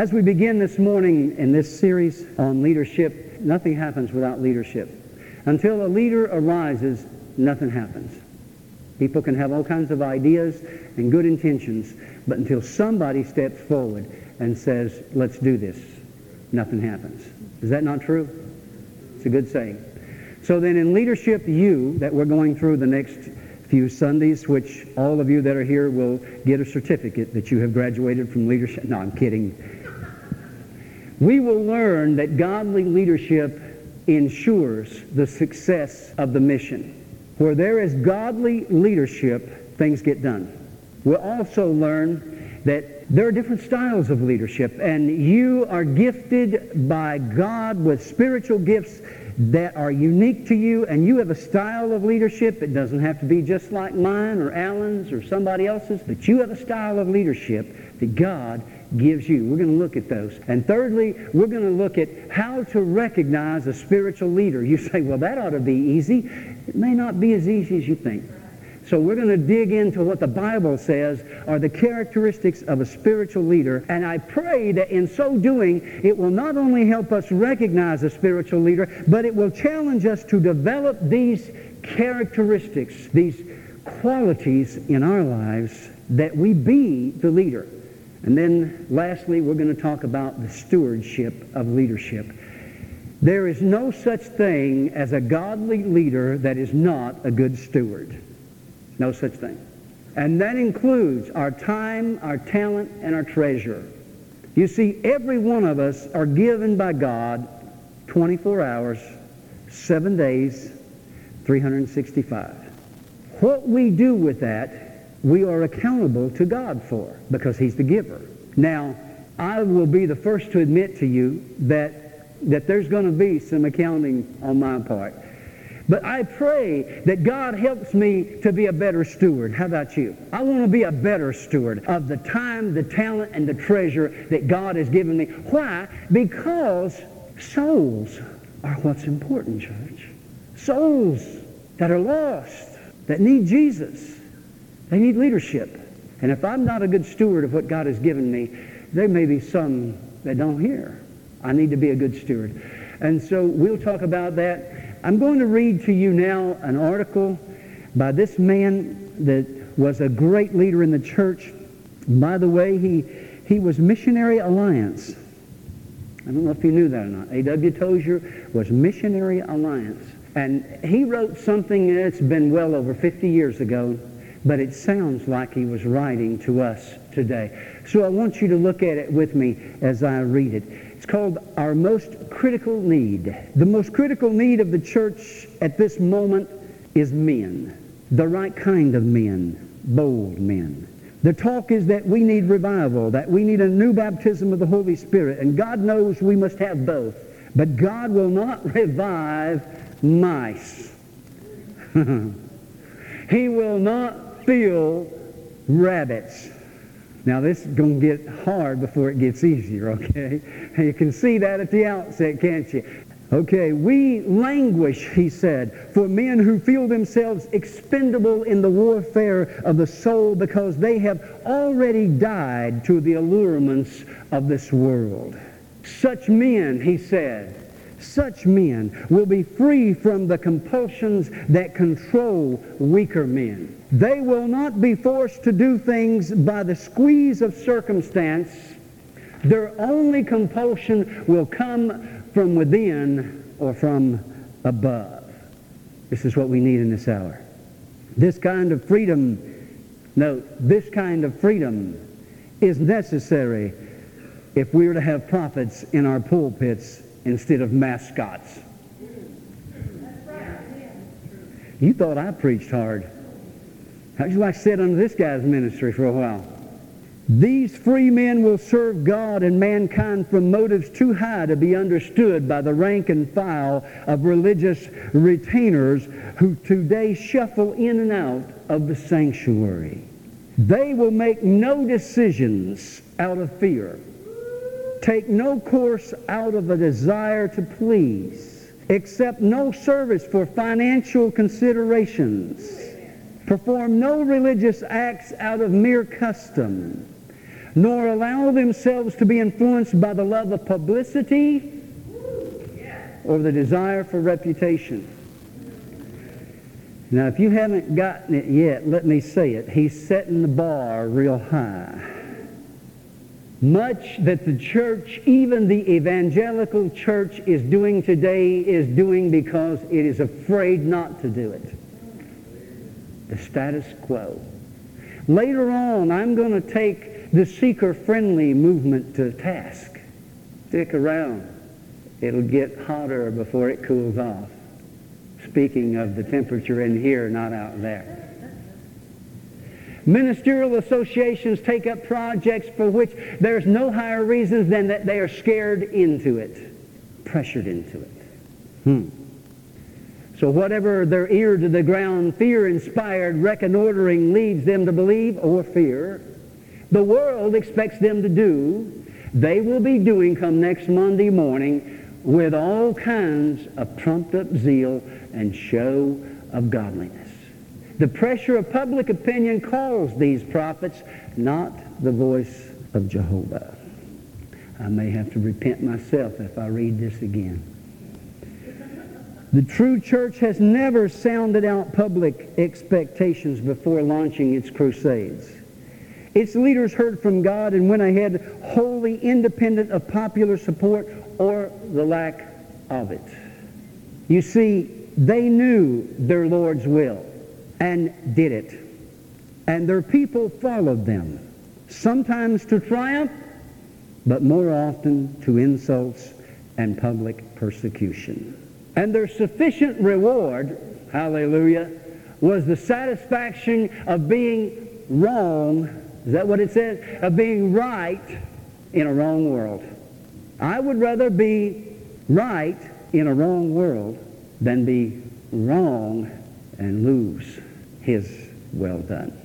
As we begin this morning in this series on leadership, nothing happens without leadership. Until a leader arises, nothing happens. People can have all kinds of ideas and good intentions, but until somebody steps forward and says, let's do this, nothing happens. Is that not true? It's a good saying. So then in Leadership U, that we're going through the next few Sundays, which all of you that are here will get a certificate that you have graduated from leadership. No, I'm kidding. We will learn that godly leadership ensures the success of the mission. Where there is godly leadership, things get done. We'll also learn that there are different styles of leadership, and you are gifted by God with spiritual gifts that are unique to you, and you have a style of leadership. It doesn't have to be just like mine or Alan's or somebody else's, but you have a style of leadership that God gives you. We're going to look at those. And thirdly, we're going to look at how to recognize a spiritual leader. You say, well, that ought to be easy. It may not be as easy as you think. So we're going to dig into what the Bible says are the characteristics of a spiritual leader. And I pray that in so doing, it will not only help us recognize a spiritual leader, but it will challenge us to develop these characteristics, these qualities in our lives that we be the leader. And then lastly, we're going to talk about the stewardship of leadership. There is no such thing as a godly leader that is not a good steward. No such thing. And that includes our time, our talent, and our treasure. You see, every one of us are given by God 24 hours, 7 days, 365. What we do with that, we are accountable to God for because He's the giver. Now, I will be the first to admit to you that, that there's going to be some accounting on my part. But I pray that God helps me to be a better steward. How about you? I want to be a better steward of the time, the talent, and the treasure that God has given me. Why? Because souls are what's important, church. Souls that are lost, that need Jesus. They need leadership. And if I'm not a good steward of what God has given me, there may be some that don't hear. I need to be a good steward. And so we'll talk about that I'm going to read to you now an article by this man that was a great leader in the church. By the way, he, he was Missionary Alliance. I don't know if you knew that or not. A.W. Tozer was Missionary Alliance. And he wrote something that's been well over 50 years ago, but it sounds like he was writing to us today. So I want you to look at it with me as I read it. It's called Our Most Critical Need. The most critical need of the church at this moment is men. The right kind of men. Bold men. The talk is that we need revival, that we need a new baptism of the Holy Spirit, and God knows we must have both. But God will not revive mice. he will not fill rabbits. Now this is going to get hard before it gets easier, okay? You can see that at the outset, can't you? Okay, we languish, he said, for men who feel themselves expendable in the warfare of the soul because they have already died to the allurements of this world. Such men, he said, such men will be free from the compulsions that control weaker men. They will not be forced to do things by the squeeze of circumstance. Their only compulsion will come from within or from above. This is what we need in this hour. This kind of freedom, note, this kind of freedom is necessary if we are to have prophets in our pulpits instead of mascots. You thought I preached hard. How'd you like to sit under this guy's ministry for a while? These free men will serve God and mankind from motives too high to be understood by the rank and file of religious retainers who today shuffle in and out of the sanctuary. They will make no decisions out of fear, take no course out of a desire to please, accept no service for financial considerations perform no religious acts out of mere custom, nor allow themselves to be influenced by the love of publicity or the desire for reputation. Now, if you haven't gotten it yet, let me say it. He's setting the bar real high. Much that the church, even the evangelical church, is doing today is doing because it is afraid not to do it. The status quo. Later on, I'm going to take the seeker-friendly movement to task. Stick around. It'll get hotter before it cools off. Speaking of the temperature in here, not out there. Ministerial associations take up projects for which there's no higher reasons than that they are scared into it, pressured into it. Hmm. So whatever their ear to the ground, fear-inspired reconnoitering leads them to believe or fear, the world expects them to do, they will be doing come next Monday morning with all kinds of trumped-up zeal and show of godliness. The pressure of public opinion calls these prophets, not the voice of Jehovah. I may have to repent myself if I read this again. The true church has never sounded out public expectations before launching its crusades. Its leaders heard from God and went ahead wholly independent of popular support or the lack of it. You see, they knew their Lord's will and did it. And their people followed them, sometimes to triumph, but more often to insults and public persecution. And their sufficient reward, hallelujah, was the satisfaction of being wrong, is that what it says? Of being right in a wrong world. I would rather be right in a wrong world than be wrong and lose his well done.